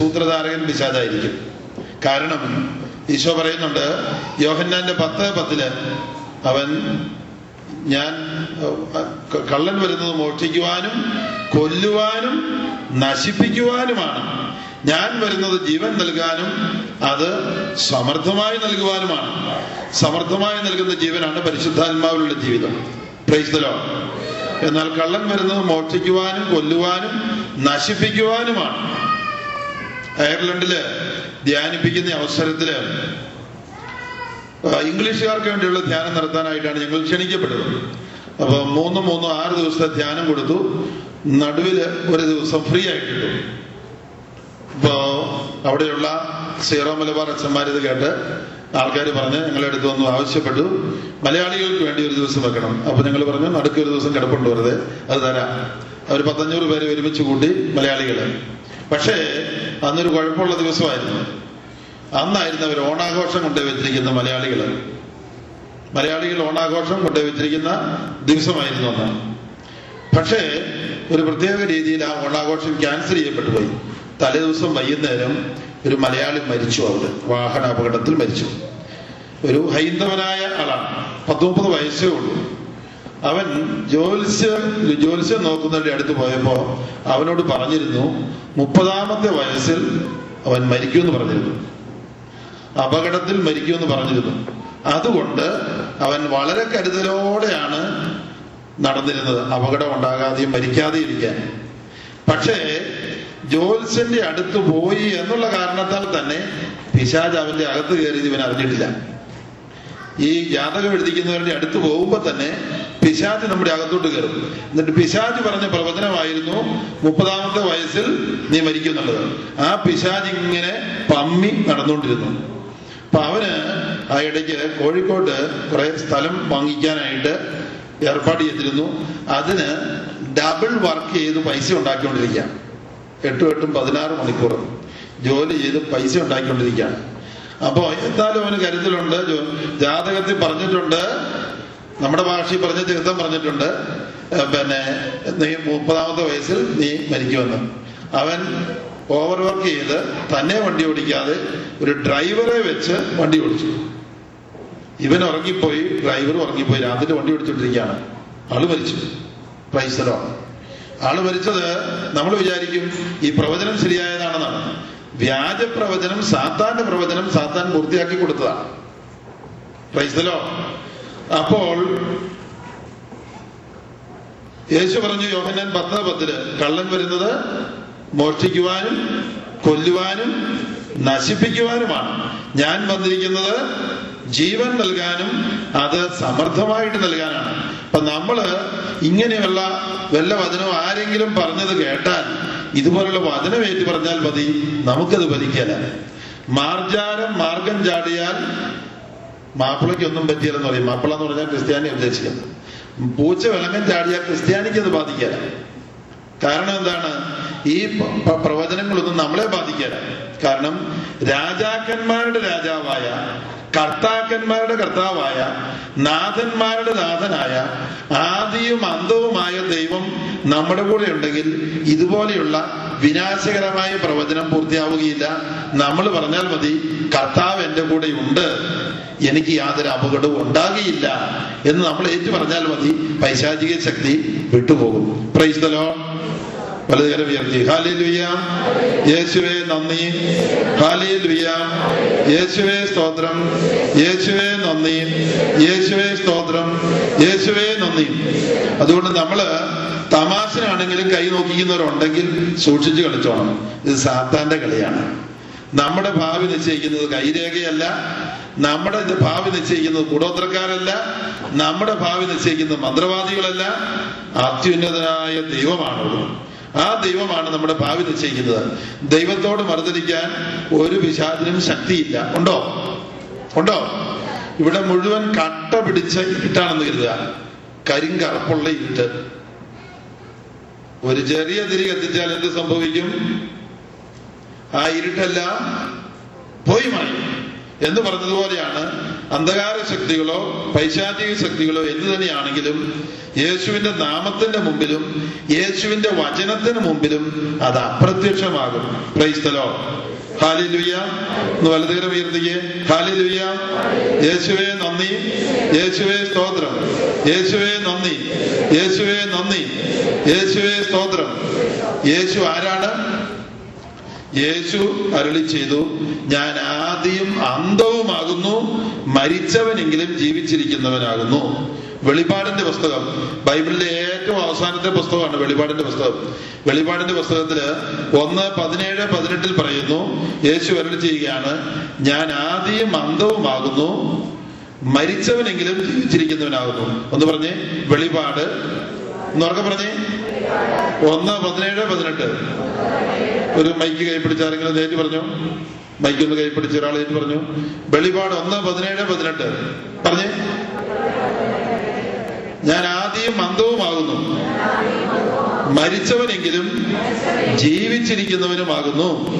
സൂത്രധാരകൻ പിശാദായിരിക്കും കാരണം ഈശോ പറയുന്നുണ്ട് യോഹന്നാന്റെ പത്ത് പത്തിൽ അവൻ ഞാൻ കള്ളൻ വരുന്നത് മോഷ്ടിക്കുവാനും കൊല്ലുവാനും നശിപ്പിക്കുവാനുമാണ്. ഞാൻ വരുന്നത് ജീവൻ നൽകാനും അത് സമർത്ഥമായി നൽകുവാനുമാണ്. സമർത്ഥമായി നൽകുന്ന ജീവനാണ് പരിശുദ്ധാത്മാവിലുള്ള ജീവിതം. പ്രൈസ്തലോ എന്നാൽ കള്ളൻ വരുന്നത് മോഷ്ടിക്കുവാനും കൊല്ലുവാനും നശിപ്പിക്കുവാനുമാണ്. അയർലൻഡിൽ ധ്യാനിപ്പിക്കുന്ന അവസരത്തിൽ ഇംഗ്ലീഷുകാർക്ക് വേണ്ടിയുള്ള ധ്യാനം നടത്താനായിട്ടാണ് ഞങ്ങൾ ക്ഷണിക്കപ്പെട്ടത് അപ്പൊ മൂന്ന് മൂന്ന് ആറ് ദിവസത്തെ ധ്യാനം കൊടുത്തു. നടുവിൽ ഒരു ദിവസം ഫ്രീ ആയിട്ടിട്ടു. അപ്പോ അവിടെയുള്ള സീറോ മലബാർ അച്ഛന്മാർ ഇത് കേട്ട് ആൾക്കാർ പറഞ്ഞ് ഞങ്ങളുടെ അടുത്ത് വന്നു ആവശ്യപ്പെട്ടു. മലയാളികൾക്ക് വേണ്ടി ഒരു ദിവസം വെക്കണം. അപ്പൊ ഞങ്ങൾ പറഞ്ഞു നടുക്ക് ഒരു ദിവസം കിടപ്പുണ്ട് വെറുതെ. അത് തരാം. അവർ പത്തഞ്ഞൂറ് പേര് ഒരുമിച്ച് കൂട്ടി മലയാളികൾ. പക്ഷേ അന്നൊരു കുഴപ്പമുള്ള ദിവസമായിരുന്നു. അന്നായിരുന്നു അവർ ഓണാഘോഷം കൊണ്ടുവച്ചിരിക്കുന്ന മലയാളികൾ. മലയാളികൾ ഓണാഘോഷം കൊണ്ടുവച്ചിരിക്കുന്ന ദിവസമായിരുന്നു അന്ന്. പക്ഷേ ഒരു പ്രത്യേക രീതിയിൽ ആ ഓണാഘോഷം ക്യാൻസൽ ചെയ്യപ്പെട്ടു പോയി. തലേദിവസം വൈകുന്നേരം ഒരു മലയാളി മരിച്ചു അവിടെ. വാഹനാപകടത്തിൽ മരിച്ചു. ഒരു ഹൈന്ദവനായ ആളാണ്. പത്ത് വയസ്സേ ഉള്ളൂ. അവൻ ജ്യോത്സ്യ ജ്യോത്സ്യം നോക്കുന്നവരുടെ അടുത്ത് പോയപ്പോ അവനോട് പറഞ്ഞിരുന്നു മുപ്പതാമത്തെ വയസ്സിൽ അവൻ മരിക്കുമെന്ന് പറഞ്ഞിരുന്നു. അപകടത്തിൽ മരിക്കുമെന്ന് പറഞ്ഞിരുന്നു. അതുകൊണ്ട് അവൻ വളരെ കരുതലോടെയാണ് നടന്നിരുന്നത്. അപകടം ഉണ്ടാകാതെയും മരിക്കാതെയും ഇരിക്കാൻ. പക്ഷേ ജോത്സ്യന്റെ അടുത്ത് പോയി എന്നുള്ള കാരണത്താൽ തന്നെ പിശാജ് അവന്റെ അകത്ത് കയറി ഇവൻ അറിഞ്ഞിട്ടില്ല. ഈ ജാതകം എഴുതിക്കുന്നവരുടെ അടുത്ത് പോകുമ്പോൾ തന്നെ പിശാജ് നമ്മുടെ അകത്തോട്ട് കയറും. എന്നിട്ട് പിശാജ് പറഞ്ഞ പ്രവചനമായിരുന്നു മുപ്പതാമത്തെ വയസ്സിൽ നീ മരിക്കും എന്നുള്ളത്. ആ പിശാജ് ഇങ്ങനെ പമ്മി നടന്നുകൊണ്ടിരുന്നു. അപ്പൊ അവന് ആ ഇടയ്ക്ക് കോഴിക്കോട്ട് കുറെ സ്ഥലം വാങ്ങിക്കാനായിട്ട് ഏർപ്പാട് ചെയ്തിരുന്നു. അതിന് ഡബിൾ വർക്ക് ചെയ്ത് പൈസ ഉണ്ടാക്കിക്കൊണ്ടിരിക്കുകയാണ്. എട്ടും എട്ടും പതിനാറ് മണിക്കൂർ ജോലി ചെയ്ത് പൈസ ഉണ്ടാക്കിക്കൊണ്ടിരിക്കുകയാണ്. അപ്പോ എന്തായാലും അവന് കരുതലുണ്ട്. ജാതകത്തിൽ പറഞ്ഞിട്ടുണ്ട് നമ്മുടെ ഭാഷയിൽ പറഞ്ഞ തീർത്ഥം പറഞ്ഞിട്ടുണ്ട്. പിന്നെ നീ മുപ്പതാമത്തെ വയസ്സിൽ നീ മരിക്കുമെന്ന്. അവൻ ഓവർ വർക്ക് ചെയ്ത് തന്നെ വണ്ടി ഓടിക്കാതെ ഒരു ഡ്രൈവറെ വെച്ച് വണ്ടി ഓടിച്ചു. ഇവൻ ഉറങ്ങിപ്പോയി ഡ്രൈവർ ഉറങ്ങിപ്പോയി. രാത്രി വണ്ടി ഓടിച്ചോണ്ടിരിക്കുകയാണ്. ആൾ മരിച്ചു. പ്രൈസലോ ആൾ മരിച്ചത് നമ്മൾ വിചാരിക്കും ഈ പ്രവചനം ശരിയായതാണെന്നാണ്. വ്യാജ പ്രവചനം സാത്താന്റെ പ്രവചനം സാത്താൻ പൂർത്തിയാക്കി കൊടുത്തതാണ്. പ്രൈസലോ അപ്പോൾ യേശു പറഞ്ഞു യോഹന്നാൻ പത്ത് പത്തിൽ കള്ളൻ വരുന്നത് മോഷ്ടിക്കുവാനും കൊല്ലുവാനും നശിപ്പിക്കുവാനുമാണ്. ഞാൻ വന്നിരിക്കുന്നത് ജീവൻ നൽകാനും അത് സമർത്ഥമായിട്ട് നൽകാനാണ്. അപ്പൊ നമ്മൾ ഇങ്ങനെയുള്ള വല്ല വചനം ആരെങ്കിലും പറഞ്ഞത് കേട്ടാൽ ഇതുപോലുള്ള വചനം ഏറ്റു പറഞ്ഞാൽ മതി നമുക്കത് ഭരിക്കല മാർജാരം മാർഗം ചാടിയാൽ മാപ്പിളയ്ക്കൊന്നും പറ്റിയില്ലെന്ന് പറയും. മാപ്പിള എന്ന് പറഞ്ഞാൽ ക്രിസ്ത്യാനി ഉദ്ദേശിക്കുന്നത്. പൂച്ച വിളങ്ങൻ ചാടിയാൽ ക്രിസ്ത്യാനിക്ക് അത് ബാധിക്കാല. കാരണം എന്താണ്? ഈ പ്രവചനങ്ങളൊന്നും നമ്മളെ ബാധിക്കില്ല കാരണം രാജാക്കന്മാരുടെ രാജാവായ കർത്താക്കന്മാരുടെ കർത്താവായ നാഥന്മാരുടെ നാഥനായ ആദിയും അന്തവുമായ ദൈവം നമ്മുടെ കൂടെ ഉണ്ടെങ്കിൽ ഇതുപോലെയുള്ള വിനാശകരമായ പ്രവചനം പൂർത്തിയാവുകയില്ല. നമ്മൾ പറഞ്ഞാൽ മതി കർത്താവ് എന്റെ കൂടെ ഉണ്ട്. എനിക്ക് യാതൊരു അപകടവും ഉണ്ടാകുകയില്ല. എന്ന് നമ്മൾ ഏറ്റു പറഞ്ഞാൽ മതി പൈശാചിക ശക്തി വിട്ടുപോകും. പ്രൈസ്തലോ വലതുകരം ഉയർത്തി യേശുവേ നന്ദി. യേശുവേ സ്തോത്രം. യേശുവേ നന്ദി. യേശുവേ സ്തോത്രം. യേശുവേ നന്ദി. അതുകൊണ്ട് നമ്മൾ തമാശനാണെങ്കിലും കൈ നോക്കിക്കുന്നവരുണ്ടെങ്കിൽ സൂക്ഷിച്ചു കളിച്ചോണം. ഇത് സാത്താന്റെ കളിയാണ്. നമ്മുടെ ഭാവി നിശ്ചയിക്കുന്നത് കൈരേഖയല്ല. നമ്മുടെ ഭാവി നിശ്ചയിക്കുന്നത് കൂടോത്രക്കാരല്ല. നമ്മുടെ ഭാവി നിശ്ചയിക്കുന്നത് മന്ത്രവാദികളല്ല. അത്യുന്നതനായ ദൈവമാണുള്ളത് ആ ദൈവമാണ് നമ്മുടെ ഭാവി നിശ്ചയിക്കുന്നത്. ദൈവത്തോട് മറുതിരിക്കാൻ ഒരു പിശാചിനും ശക്തിയില്ല. ഉണ്ടോ? ഉണ്ടോ? ഇവിടെ മുഴുവൻ കട്ട പിടിച്ച ഇരുട്ടാണെന്ന് കരുതുക. കരിങ്കറപ്പുള്ള ഇരുട്ട് ഒരു ചെറിയ തിരി കത്തിച്ചാൽ എന്ത് സംഭവിക്കും? ആ ഇരുട്ടെല്ലാം പോയി മാറി എന്ന് പറഞ്ഞതുപോലെയാണ് അന്ധകാര ശക്തികളോ പൈശാചിക ശക്തികളോ എന്തു തന്നെയാണെങ്കിലും യേശുവിന്റെ നാമത്തിന്റെ മുമ്പിലും യേശുവിന്റെ വചനത്തിന് മുമ്പിലും അത് അപ്രത്യക്ഷമാകും. ക്രൈസ്തലോ ഹാലി ലുയ്യ ഒന്ന് വലതുകരം ഉയർത്തിക്കേ. ഹാലിലുയ്യ യേശുവേ നന്ദി. യേശുവേ സ്തോത്രം. യേശുവേ നന്ദി. യേശുവേ നന്ദി. യേശുവേ സ്തോത്രം. യേശു ആരാണ്? യേശു അരുളി ചെയ്തു ഞാൻ ആദ്യം അന്തവുമാകുന്നു മരിച്ചവനെങ്കിലും ജീവിച്ചിരിക്കുന്നവനാകുന്നു. വെളിപാടിന്റെ പുസ്തകം ബൈബിളിലെ ഏറ്റവും അവസാനത്തെ പുസ്തകമാണ് വെളിപാടിന്റെ പുസ്തകം. വെളിപാടിന്റെ പുസ്തകത്തിൽ ഒന്ന് പതിനേഴ് പതിനെട്ടിൽ പറയുന്നു യേശു അരളി ചെയ്യുകയാണ് ഞാൻ ആദ്യം അന്തവുമാകുന്നു മരിച്ചവനെങ്കിലും ജീവിച്ചിരിക്കുന്നവനാകുന്നു. ഒന്ന് പറഞ്ഞേ വെളിപാട്. എന്നുറക്കെ പറഞ്ഞേ. ഒന്ന് പതിനേഴ് പതിനെട്ട്. ഒരു മൈക്ക് കൈപ്പിടിച്ച ആരെങ്കിലും നേരി പറഞ്ഞു? മൈക്ക് ഒന്ന് കൈപ്പിടിച്ച ഒരാൾ നേരി പറഞ്ഞു. വെളിപാട് ഒന്ന് പതിനേഴ് പതിനെട്ട്. പറഞ്ഞേ. ഞാൻ ആദ്യം മന്ദവുമാകുന്നു മരിച്ചവനെങ്കിലും ജീവിച്ചിരിക്കുന്നവനുമാകുന്നു.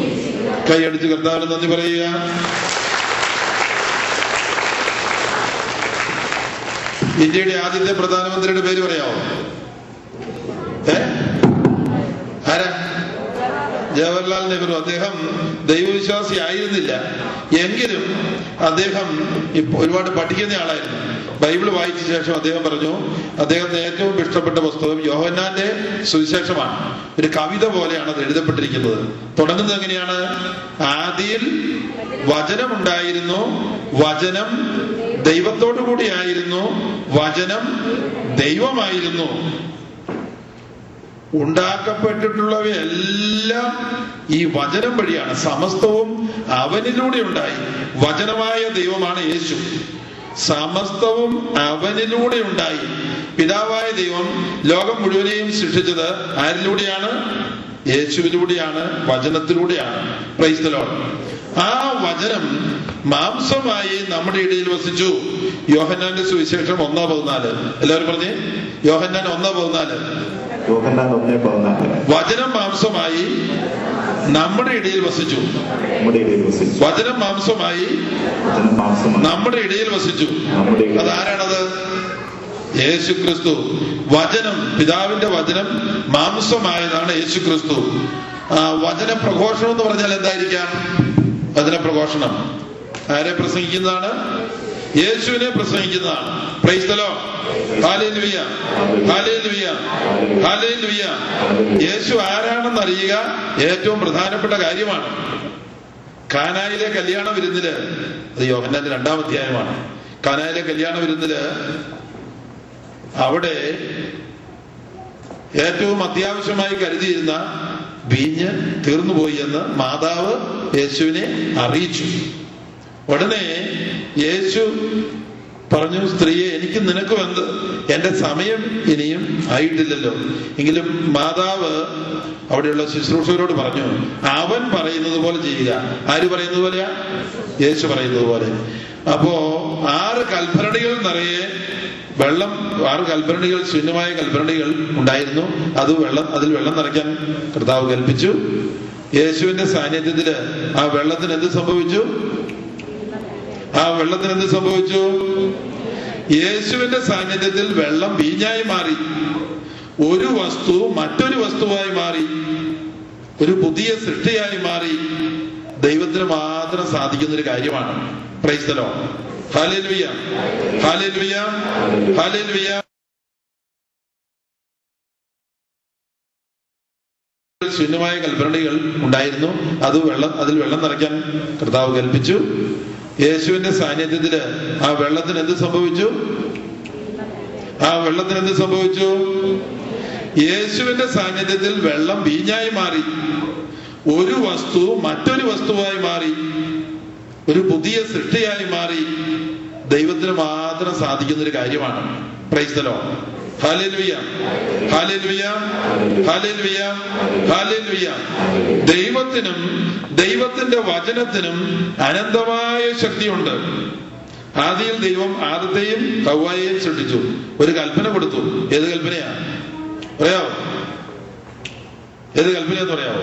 കൈയടിച്ച് കർത്താവിന് നന്ദി പറയുക. ഇന്ത്യയുടെ ആദ്യത്തെ പ്രധാനമന്ത്രിയുടെ പേര് പറയാമോ? ആരാ? ജവഹർലാൽ നെഹ്റു. അദ്ദേഹം ദൈവവിശ്വാസി ആയിരുന്നില്ല. എങ്കിലും അദ്ദേഹം ഒരുപാട് പഠിക്കുന്ന ആളായിരുന്നു. ബൈബിൾ വായിച്ച ശേഷം അദ്ദേഹം പറഞ്ഞു അദ്ദേഹത്തിന് ഏറ്റവും ഇഷ്ടപ്പെട്ട പുസ്തകം യോഹന്നാന്റെ സുവിശേഷമാണ്. ഒരു കവിത പോലെയാണ് അത് എഴുതപ്പെട്ടിരിക്കുന്നത്. തുടങ്ങുന്നത് എങ്ങനെയാണ്? ആദിയിൽ വചനമുണ്ടായിരുന്നു വചനം ദൈവത്തോടു കൂടിയായിരുന്നു വചനം ദൈവമായിരുന്നു. ഉണ്ടാക്കപ്പെട്ടിട്ടുള്ളവയെല്ലാം ഈ വചനം വഴിയാണ്. സമസ്തവും അവനിലൂടെ ഉണ്ടായി. വചനമായ ദൈവമാണ് യേശു. സമസ്തവും അവനിലൂടെ ഉണ്ടായി. പിതാവായ ദൈവം ലോകം മുഴുവനെയും സൃഷ്ടിച്ചത് ആരിലൂടെയാണ്? യേശുവിലൂടെയാണ് വചനത്തിലൂടെയാണ്. ക്രൈസ്തലോ ആ വചനം മാംസമായി നമ്മുടെ ഇടയിൽ വസിച്ചു. യോഹന്നാന്റെ സുവിശേഷം ഒന്നാ പതിനാല്. എല്ലാവരും പറഞ്ഞേ? യോഹന്നാൻ ഒന്നേ പതിനാല്. വചനം മാംസമായി നമ്മുടെ ഇടയിൽ വസിച്ചു. വചനം മാംസമായി നമ്മുടെ ഇടയിൽ വസിച്ചു. അതാരാണത് യേശു ക്രിസ്തു. വചനം പിതാവിന്റെ വചനം മാംസമായതാണ് യേശു ക്രിസ്തു. ആ, വചന പ്രഘോഷണം എന്ന് പറഞ്ഞാൽ എന്തായിരിക്കാം? വചന പ്രഘോഷണം. ആരെ പ്രസംഗിക്കുന്നതാണ്? യേശുവിനെ പ്രസംഗിക്കുന്നതാണ്. പ്രൈസ്തലോ ഹാലേലുവിയ ഹാലേലുവിയ ഹാലേലുവിയ യേശു ആരാണെന്ന് അറിയുക ഏറ്റവും പ്രധാനപ്പെട്ട കാര്യമാണ്. കാനായിലെ കല്യാണ വിരുന്നിൽ അത് യോഹന്നാന്റെ രണ്ടാം അധ്യായമാണ്. കാനായിലെ കല്യാണ വിരുന്നിൽ അവിടെ ഏറ്റവും അത്യാവശ്യമായി കരുതിയിരുന്ന വീഞ്ഞ് തീർന്നുപോയി എന്ന് മാതാവ് യേശുവിനെ അറിയിച്ചു. ഉടനെ യേശു പറഞ്ഞു സ്ത്രീയെ എനിക്ക് നിനക്കും എന്ത് എന്റെ സമയം ഇനിയും ആയിട്ടില്ലല്ലോ. എങ്കിലും മാതാവ് അവിടെയുള്ള ശുശ്രൂഷകരോട് പറഞ്ഞു അവൻ പറയുന്നത് പോലെ ചെയ്യുക. ആര് പറയുന്നത് പോലെയാ? യേശു പറയുന്നത് പോലെ. അപ്പോ ആറ് കൽഭരണികൾ നിറയെ വെള്ളം ആറ് കൽഭരണികൾ ശൂന്യമായ കൽഭരണികൾ ഉണ്ടായിരുന്നു. അത് വെള്ളം അതിൽ വെള്ളം നിറയ്ക്കാൻ കർത്താവ് കൽപ്പിച്ചു. യേശുവിന്റെ സാന്നിധ്യത്തിൽ ആ വെള്ളത്തിന് എന്ത് സംഭവിച്ചു? ആ വെള്ളത്തിന് എന്ത് സംഭവിച്ചു? യേശുവിന്റെ സാന്നിധ്യത്തിൽ വെള്ളം വീഞ്ഞായി മാറി. ഒരു വസ്തു മറ്റൊരു വസ്തുവായി മാറി. ഒരു പുതിയ സൃഷ്ടിയായി മാറി. ദൈവത്തിന് മാത്രം സാധിക്കുന്ന ഒരു കാര്യമാണ് പ്രൈസ്തലോ ഹാലേലുയ ഹാലേലുയ ഹാലേലുയ ശൂന്യമായ കൽപ്പനകൾ ഉണ്ടായിരുന്നു. അത് വെള്ളം അതിൽ വെള്ളം നിറയ്ക്കാൻ കർത്താവ് കൽപ്പിച്ചു. യേശുവിന്റെ സാന്നിധ്യത്തിൽ ആ വെള്ളത്തിന് എന്ത് സംഭവിച്ചു? ആ വെള്ളത്തിന് എന്ത് സംഭവിച്ചു? യേശുവിന്റെ സാന്നിധ്യത്തിൽ വെള്ളം വീഞ്ഞായി മാറി. ഒരു വസ്തു മറ്റൊരു വസ്തുവായി മാറി. ഒരു പുതിയ സൃഷ്ടിയായി മാറി. ദൈവത്തിന് മാത്രം സാധിക്കുന്ന ഒരു കാര്യമാണ് പ്രൈസ്തലോ ഹാലേലുയ ഹലലുയ ഹലലുയ ഹലലുയ ദൈവത്തിനും ദൈവത്തിന്റെ വചനത്തിനും അനന്തമായ ശക്തിയുണ്ട്. ആദിയിൽ ദൈവം ആദത്തെയും കവ്വായെയും സൃഷ്ടിച്ചു. ഒരു കൽപ്പന കൊടുത്തു. ഏത് കൽപ്പനയാ? പറയാവോ ഏത് കൽപ്പനയെന്ന് പറയാവോ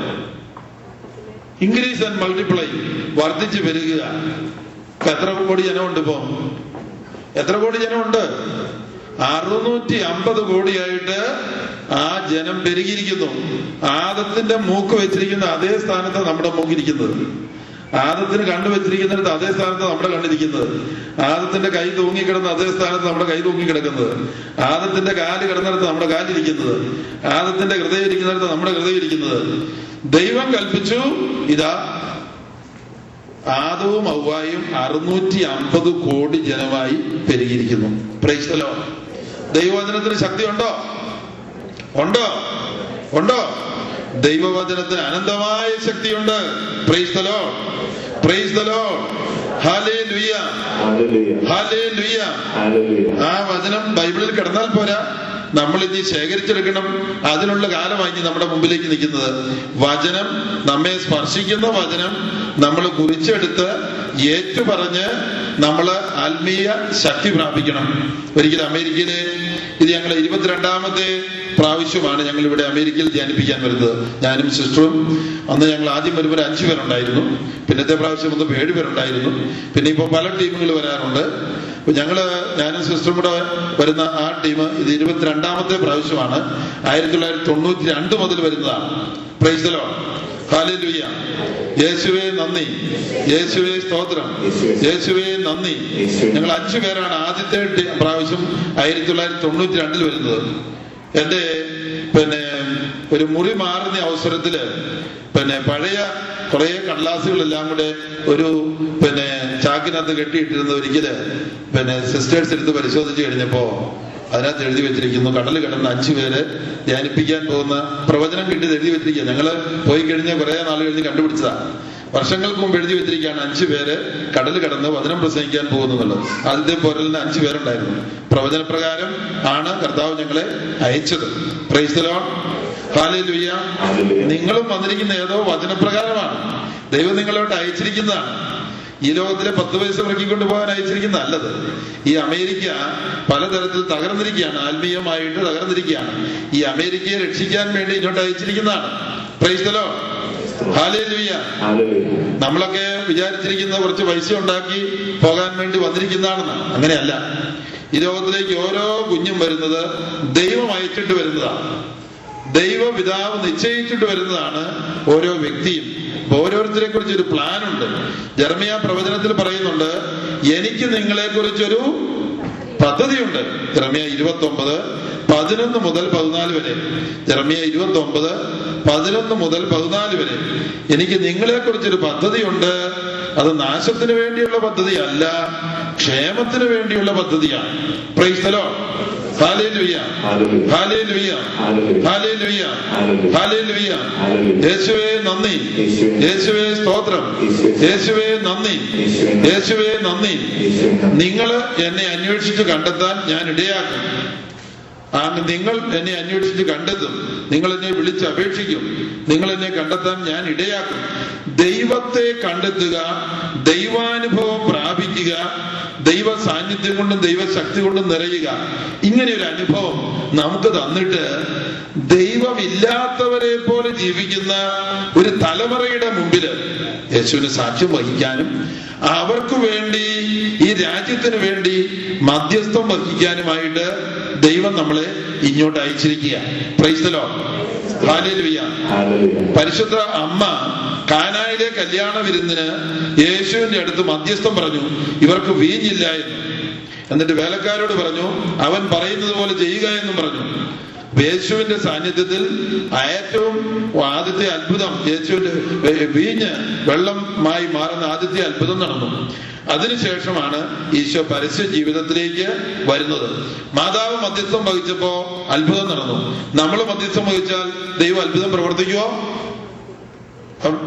ഇൻക്രീസ് ആൻഡ് മൾട്ടിപ്ലൈ വർദ്ധിച്ചു വരിക എത്ര കോടി ജനമുണ്ട് ഇപ്പോ? എത്ര കോടി ജനമുണ്ട്? അറുന്നൂറ്റി അമ്പത് കോടിയായിട്ട് ആ ജനം പെരുകിയിരിക്കുന്നു. ആദത്തിന്റെ മൂക്ക് വെച്ചിരിക്കുന്ന അതേ സ്ഥാനത്ത് നമ്മുടെ മൂക്കിരിക്കുന്നത്. ആദത്തിന് കണ്ണു വെച്ചിരിക്കുന്നിടത്ത് അതേ സ്ഥാനത്ത് നമ്മുടെ കണ്ണിരിക്കുന്നത്. ആദത്തിന്റെ കൈ തൂങ്ങിക്കിടന്ന അതേ സ്ഥാനത്ത് നമ്മുടെ കൈ തൂങ്ങിക്കിടക്കുന്നത്. ആദത്തിന്റെ കാൽ കിടന്നിടത്ത് നമ്മുടെ കാലിരിക്കുന്നത്. ആദത്തിന്റെ ഹൃദയം ഇരിക്കുന്നിടത്ത് നമ്മുടെ ഹൃദയം ഇരിക്കുന്നത്. ദൈവം കൽപ്പിച്ചു ഇതാ ആദവും ഔവായും അറുന്നൂറ്റി അമ്പത് കോടി ജനമായി പെരുകിയിരിക്കുന്നു. പ്രൈസ്തലോ ദൈവവചനത്തിന് ശക്തി ഉണ്ടോ? ഉണ്ടോ? ഉണ്ടോ ദൈവവചനത്തിന് അനന്തമായ ശക്തിയുണ്ട്. ഹാലേ ലുയ്യ ഹല്ലേലൂയ ആ വചനം ബൈബിളിൽ കിടന്നാൽ പോരാ. നമ്മൾ ഇനി ശേഖരിച്ചെടുക്കണം. അതിനുള്ള കാലമായി നമ്മുടെ മുമ്പിലേക്ക് നിൽക്കുന്നത്. വചനം നമ്മെ സ്പർശിക്കുന്ന വചനം നമ്മൾ കുറിച്ചെടുത്ത് ഏറ്റുപറഞ്ഞ് നമ്മൾ ആത്മീയ ശക്തി പ്രാപിക്കണം. ഒരിക്കലും അമേരിക്കയിലെ ഇത് ഞങ്ങൾ ഇരുപത്തിരണ്ടാമത്തെ പ്രാവശ്യമാണ് ഞങ്ങൾ ഇവിടെ അമേരിക്കയിൽ ധ്യാനിപ്പിക്കാൻ വരുന്നത്. ഞാനും സിസ്റ്ററും അന്ന് ഞങ്ങൾ ആദ്യം വരുമ്പോൾ അഞ്ചു പേരുണ്ടായിരുന്നു. പിന്നത്തെ പ്രാവശ്യം വന്നപ്പോൾ ഏഴ് പേരുണ്ടായിരുന്നു. പിന്നെ ഇപ്പോൾ പല ടീമുകൾ വരാറുണ്ട്. ഞങ്ങൾ ഞാനും സിസ്റ്ററും കൂടെ വരുന്ന ആ ടീം ഇത് ഇരുപത്തിരണ്ടാമത്തെ പ്രാവശ്യമാണ്. ആയിരത്തി തൊള്ളായിരത്തി തൊണ്ണൂറ്റി രണ്ട് മുതൽ വരുന്നതാണ്. ഹാലലുയ്യ യേശുവേ നന്ദി. യേശുവേ സ്തോത്രം. യേശുവേ നന്ദി. ഞങ്ങൾ അഞ്ചു പേരാണ് ആദ്യത്തെ പ്രാവശ്യം ആയിരത്തി തൊള്ളായിരത്തി തൊണ്ണൂറ്റി രണ്ടിൽ വരുന്നത്. എന്റെ പിന്നെ ഒരു മുറി മാറുന്ന അവസരത്തിൽ പിന്നെ പഴയ കുറെ കടലാസുകളെല്ലാം കൂടെ ഒരു പിന്നെ ചാക്കിനകത്ത് കെട്ടിയിട്ടിരുന്ന ഒരിക്കൽ പിന്നെ സിസ്റ്റേഴ്സ് എടുത്ത് പരിശോധിച്ച് കഴിഞ്ഞപ്പോ അതിനകത്ത് എഴുതി വെച്ചിരിക്കുന്നു കടൽ കിടന്ന അഞ്ചു പേര് ധ്യാനിപ്പിക്കാൻ പോകുന്ന പ്രവചനം കിട്ടിയത് എഴുതി വെച്ചിരിക്കുക. ഞങ്ങൾ പോയി കഴിഞ്ഞ കുറെ നാൾ കഴിഞ്ഞ് കണ്ടുപിടിച്ചതാ. വർഷങ്ങൾക്ക് മുമ്പ് എഴുതി വെച്ചിരിക്കുകയാണ് അഞ്ചു പേര് കടൽ കടന്ന് വചനം പ്രസംഗിക്കാൻ പോകുന്നു എന്നുള്ളത് ആദ്യത്തെ പോരലിന് അഞ്ചു പേരുണ്ടായിരുന്നു. പ്രവചനപ്രകാരം ആണ് കർത്താവ് ഞങ്ങളെ അയച്ചത്. പ്രൈസ്തലോ ഹാലേലുയ്യ നിങ്ങളും വന്നിരിക്കുന്ന ഏതോ വചനപ്രകാരമാണ്. ദൈവം നിങ്ങളോട്ട് അയച്ചിരിക്കുന്നതാണ്. ഈ ലോകത്തിലെ പത്ത് പൈസ ഇറക്കിക്കൊണ്ട് പോകാൻ അയച്ചിരിക്കുന്ന നല്ലത്. ഈ അമേരിക്ക പലതരത്തിൽ തകർന്നിരിക്കുകയാണ്. ആത്മീയമായിട്ട് തകർന്നിരിക്കുകയാണ്. ഈ അമേരിക്കയെ രക്ഷിക്കാൻ വേണ്ടി ഇങ്ങോട്ട് അയച്ചിരിക്കുന്നതാണ്. പ്രൈസ്തലോ നമ്മളൊക്കെ വിചാരിച്ചിരിക്കുന്ന കുറച്ച് പൈസ ഉണ്ടാക്കി പോകാൻ വേണ്ടി വന്നിരിക്കുന്നതാണെന്ന്. അങ്ങനെയല്ല. ഈ ലോകത്തിലേക്ക് ഓരോ കുഞ്ഞും വരുന്നത് ദൈവം അയച്ചിട്ട് വരുന്നതാണ്. ദൈവപിതാവ് നിശ്ചയിച്ചിട്ട് വരുന്നതാണ് ഓരോ വ്യക്തിയും. ഓരോരുത്തരെ കുറിച്ച് ഒരു പ്ലാൻ ഉണ്ട് ജർമിയ പ്രവചനത്തിൽ പറയുന്നുണ്ട് എനിക്ക് നിങ്ങളെ കുറിച്ചൊരു പദ്ധതിയുണ്ട്. ജർമിയ ഇരുപത്തി ഒമ്പത് പതിനൊന്ന് മുതൽ പതിനാല് വരെ. ജർമിയ ഇരുപത്തി ഒമ്പത് പതിനൊന്ന് മുതൽ പതിനാല് വരെ. എനിക്ക് നിങ്ങളെ കുറിച്ചൊരു പദ്ധതിയുണ്ട്. അത് നാശത്തിന് വേണ്ടിയുള്ള പദ്ധതിയല്ല ക്ഷേമത്തിന് വേണ്ടിയുള്ള പദ്ധതിയാണ്. പ്രൈസ്തലോ യേശുവേ നന്ദി. യേശുവേ. സ്തോത്രം. യേശുവേ നന്ദി. യേശുവേ നന്ദി. നിങ്ങൾ എന്നെ അന്വേഷിച്ച് കണ്ടെത്താൻ ഞാൻ ഇടയാക്കും. ആ നിങ്ങൾ എന്നെ അന്വേഷിച്ച് കണ്ടെത്തും. നിങ്ങൾ എന്നെ വിളിച്ച് അപേക്ഷിക്കും. നിങ്ങൾ എന്നെ കണ്ടെത്താൻ ഞാൻ ഇടയാക്കും. ദൈവത്തെ കണ്ടെത്തുക ദൈവാനുഭവം പ്രാപിക്കുക ദൈവ സാന്നിധ്യം കൊണ്ടും ദൈവശക്തി കൊണ്ടും നിറയുക. ഇങ്ങനെ ഒരു അനുഭവം നമുക്ക് തന്നിട്ട് ദൈവമില്ലാത്തവരെ പോലെ ജീവിക്കുന്ന ഒരു തലമുറയുടെ മുമ്പിൽ യേശുവിന് സാക്ഷ്യം വഹിക്കാനും അവർക്ക് വേണ്ടി ഈ രാജ്യത്തിന് വേണ്ടി മധ്യസ്ഥം വഹിക്കാനുമായിട്ട് ദൈവം നമ്മളെ ഇങ്ങോട്ട് അയച്ചിരിക്കുക പ്രൈസ്തലോ പരിശുദ്ധ അമ്മ കാനായിലെ കല്യാണ വിരുന്നിന് യേശുവിന്റെ അടുത്ത് മധ്യസ്ഥം പറഞ്ഞു ഇവർക്ക് വീഞ്ഞില്ല എന്ന്. എന്നിട്ട് വേലക്കാരോട് പറഞ്ഞു അവൻ പറയുന്നത് പോലെ ചെയ്യുക എന്നും പറഞ്ഞു. യേശുവിന്റെ സാന്നിധ്യത്തിൽ ഏറ്റവും ആദ്യത്തെ അത്ഭുതം യേശുവിന്റെ വീഞ്ഞ് വെള്ളമായി മാറുന്ന ആദ്യത്തെ അത്ഭുതം നടന്നു. അതിനുശേഷമാണ് ഈശോ പരസ്യ ജീവിതത്തിലേക്ക് വരുന്നത്. മാതാവ് മധ്യസ്ഥം വഹിച്ചപ്പോ അത്ഭുതം നടന്നു. നമ്മൾ മധ്യസ്ഥം വഹിച്ചാൽ ദൈവം അത്ഭുതം പ്രവർത്തിക്കുവോ?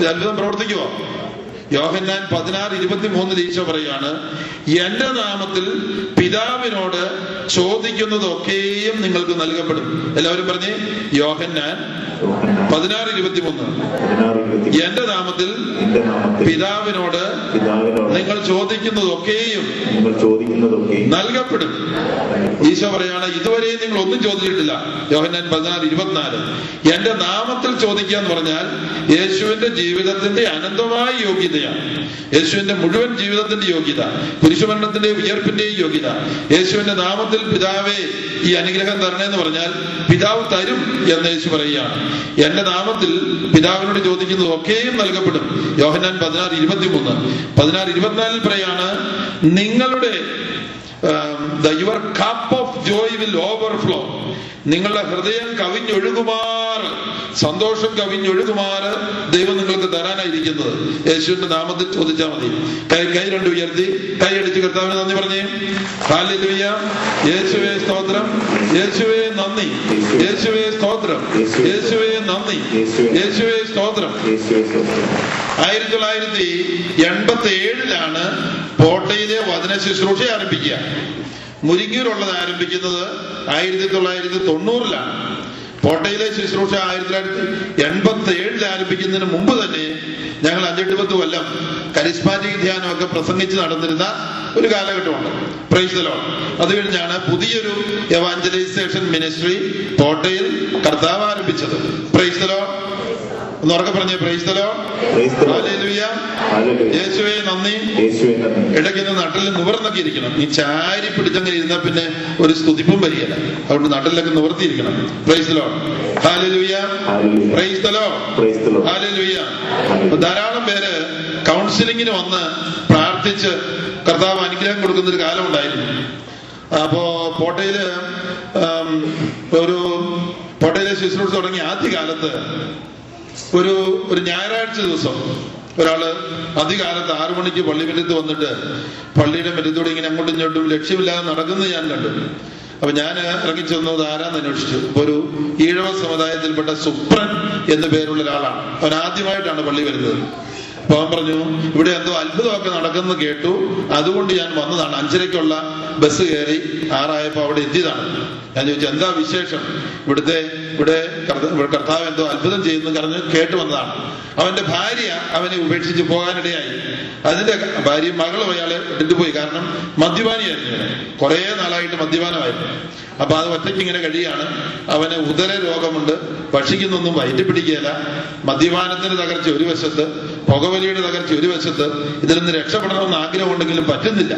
അത്ഭുതം പ്രവർത്തിക്കുവോ? യോഹന്നാൻ പതിനാറ് ഇരുപത്തി മൂന്നിൽ ഈശോ പറയാണ് എന്റെ നാമത്തിൽ പിതാവിനോട് ചോദിക്കുന്നതൊക്കെയും നിങ്ങൾക്ക് നൽകപ്പെടും. എല്ലാവരും പറഞ്ഞേ യോഹന്നാൻ പതിനാറ് ഇരുപത്തി മൂന്ന് എന്റെ നാമത്തിൽ പിതാവിനോട് നിങ്ങൾ ചോദിക്കുന്നതൊക്കെയും നൽകപ്പെടും. ഈശോ പറയാണ് ഇതുവരെയും നിങ്ങൾ ഒന്നും ചോദിച്ചിട്ടില്ല. യോഹന്നാൻ പതിനാല് ഇരുപത്തിനാല്. എന്റെ നാമത്തിൽ ചോദിക്കുക എന്ന് പറഞ്ഞാൽ യേശുവിന്റെ ജീവിതത്തിന്റെ അനന്തമായ യോഗ്യതയാണ്. യേശുവിന്റെ മുഴുവൻ ജീവിതത്തിന്റെ യോഗ്യത പുരുഷമരണത്തിന്റെ ഉയർപ്പിന്റെയും യോഗ്യത. യേശുവിന്റെ നാമത്തിൽ പിതാവേ ഈ അനുഗ്രഹം തരണേന്ന് പറഞ്ഞാൽ പിതാവ് തരും എന്ന് യേശു പറയുകയാണ്. എന്റെ നാമത്തിൽ പിതാവിനോട് ചോദിക്കുന്നത് ഒക്കെയും നൽകപ്പെടും. യോഹന്നാൻ പതിനാറ് ഇരുപത്തിമൂന്ന്. പതിനാറ് ഇരുപത്തിനാലിൽ പറയാണ് നിങ്ങളുടെ your cup of joy will overflow നിങ്ങളുടെ ഹൃദയം കവിഞ്ഞൊഴുകുമാർ സന്തോഷം കവിഞ്ഞൊഴുകുമാർ ദൈവം നിങ്ങൾക്ക് തരാനായിരിക്കുന്നത്. യേശുവിന്റെ നാമത്തിൽ ചോദിച്ചാൽ മതി. കൈ കൈ രണ്ട് ഉയർത്തി. കൈ അടിച്ച് കർത്താവിന് നന്ദി പറഞ്ഞേ. ഹാലലുയ്യ യേശുവേ സ്തോത്രം. യേശുവേ നന്ദി. യേശുവേ സ്തോത്രം. യേശുവേ നന്ദി. യേശുവേ സ്തോത്രം. ആയിരത്തി തൊള്ളായിരത്തി എൺപത്തി ഏഴിലാണ് കോട്ടയിലെ വചന ശുശ്രൂഷ ആരംഭിക്കുക. മുരിങ്ങൂരുള്ളത് ആരംഭിക്കുന്നത് ആയിരത്തി തൊള്ളായിരത്തി തൊണ്ണൂറിലാണ്. കോട്ടയിലെ ശുശ്രൂഷ ആയിരത്തി തൊള്ളായിരത്തി എൺപത്തി ഏഴിൽ ആരംഭിക്കുന്നതിന് മുമ്പ് തന്നെ ഞങ്ങൾ അഞ്ചെട്ട് പത്ത് കൊല്ലം കരിസ്മാറ്റിക് ധ്യാനമൊക്കെ പ്രസംഗിച്ച് നടന്നിരുന്ന ഒരു കാലഘട്ടമുണ്ട്. പ്രൈസ്തലോ അത് കഴിഞ്ഞാണ് പുതിയൊരു എവാഞ്ചലൈസേഷൻ മിനിസ്ട്രി കോട്ടയിൽ കർത്താവ് ആരംഭിച്ചത്. പ്രൈസ്തലോ ഒന്ന് ഉറക്കെ പറഞ്ഞേ പ്രൈസ്തലോ യേശുവെ നന്ദി. ഇടയ്ക്കൊന്ന് നട്ടിൽ നിവർന്നൊക്കെ ഇരിക്കണം ഈ ചാരി പിടിച്ചങ്ങനെ ഇരുന്നാൽ പിന്നെ ഒരു സ്തുതിപ്പും വരികയില്ല. അതുകൊണ്ട് നട്ടിലൊക്കെ നിവർത്തിയിരിക്കണം. പ്രൈസ്തലോ ഹാലലുയ. പ്രൈസ്തലോ. ഹാലലുയ ധാരാളം പേര് കൗൺസിലിങ്ങിന് വന്ന് പ്രാർത്ഥിച്ച് കർത്താവ് അനുഗ്രഹം കൊടുക്കുന്ന ഒരു കാലം ഉണ്ടായിരുന്നു. അപ്പോ കോട്ടയിൽ ഒരു കോട്ടയിലെ ശുശ്രൂഷ തുടങ്ങി ആദ്യ കാലത്ത് ഒരു ഒരു ഞായറാഴ്ച ദിവസം ഒരാൾ അധികാലത്ത് ആറു മണിക്ക് പള്ളി മുറ്റത്ത് വന്നിട്ട് പള്ളിയുടെ മുറ്റത്തൂടെ ഇങ്ങനെ അങ്ങോട്ടും ഇങ്ങോട്ടും ലക്ഷ്യമില്ലാതെ നടക്കുന്നത് ഞാൻ കണ്ടു. അപ്പൊ ഞാൻ ഇറങ്ങി ചെന്നത് ആരാന്ന് അന്വേഷിച്ചു. അപ്പൊ ഒരു ഈഴവ സമുദായത്തിൽപ്പെട്ട സുപ്രൻ എന്നു പേരുള്ള ഒരാളാണ്. അവൻ ആദ്യമായിട്ടാണ് പള്ളി വരുന്നത്. അപ്പൊ പറഞ്ഞു. ഇവിടെ എന്തോ അത്ഭുതമൊക്കെ നടക്കുന്നത് കേട്ടു. അതുകൊണ്ട് ഞാൻ വന്നതാണ്. അഞ്ചരയ്ക്കുള്ള ബസ് കയറി ആറായപ്പോ അവിടെ എത്തിയതാണ്. ഞാൻ ചോദിച്ചു എന്താ വിശേഷം? ഇവിടുത്തെ ഇവിടെ കർത്താവ് എന്തോ അത്ഭുതം ചെയ്യുന്നു പറഞ്ഞ് കേട്ട് വന്നതാണ്. അവന്റെ ഭാര്യ അവനെ ഉപേക്ഷിച്ച് പോകാനിടയായി. അതിന്റെ ഭാര്യ മകളും അയാളെ ഇട്ടിട്ട് പോയി കാരണം മദ്യപാനിയായിരുന്നു കുറെ നാളായിട്ട് മദ്യപാനമായിരുന്നു. അപ്പൊ അത് ഒറ്റയ്ക്ക് ഇങ്ങനെ കഴിയാണ്. അവന് ഉദര രോഗമുണ്ട് ഭക്ഷിക്കുന്നൊന്നും വയറ്റിപ്പിടിക്കുകയല്ല. മദ്യപാനത്തിന്റെ തകർച്ച ഒരു വശത്ത് പുകവലിയുടെ തകർച്ച ഒരു വശത്ത് ഇതിൽ നിന്ന് രക്ഷപ്പെടണമെന്ന് ആഗ്രഹമുണ്ടെങ്കിലും പറ്റുന്നില്ല.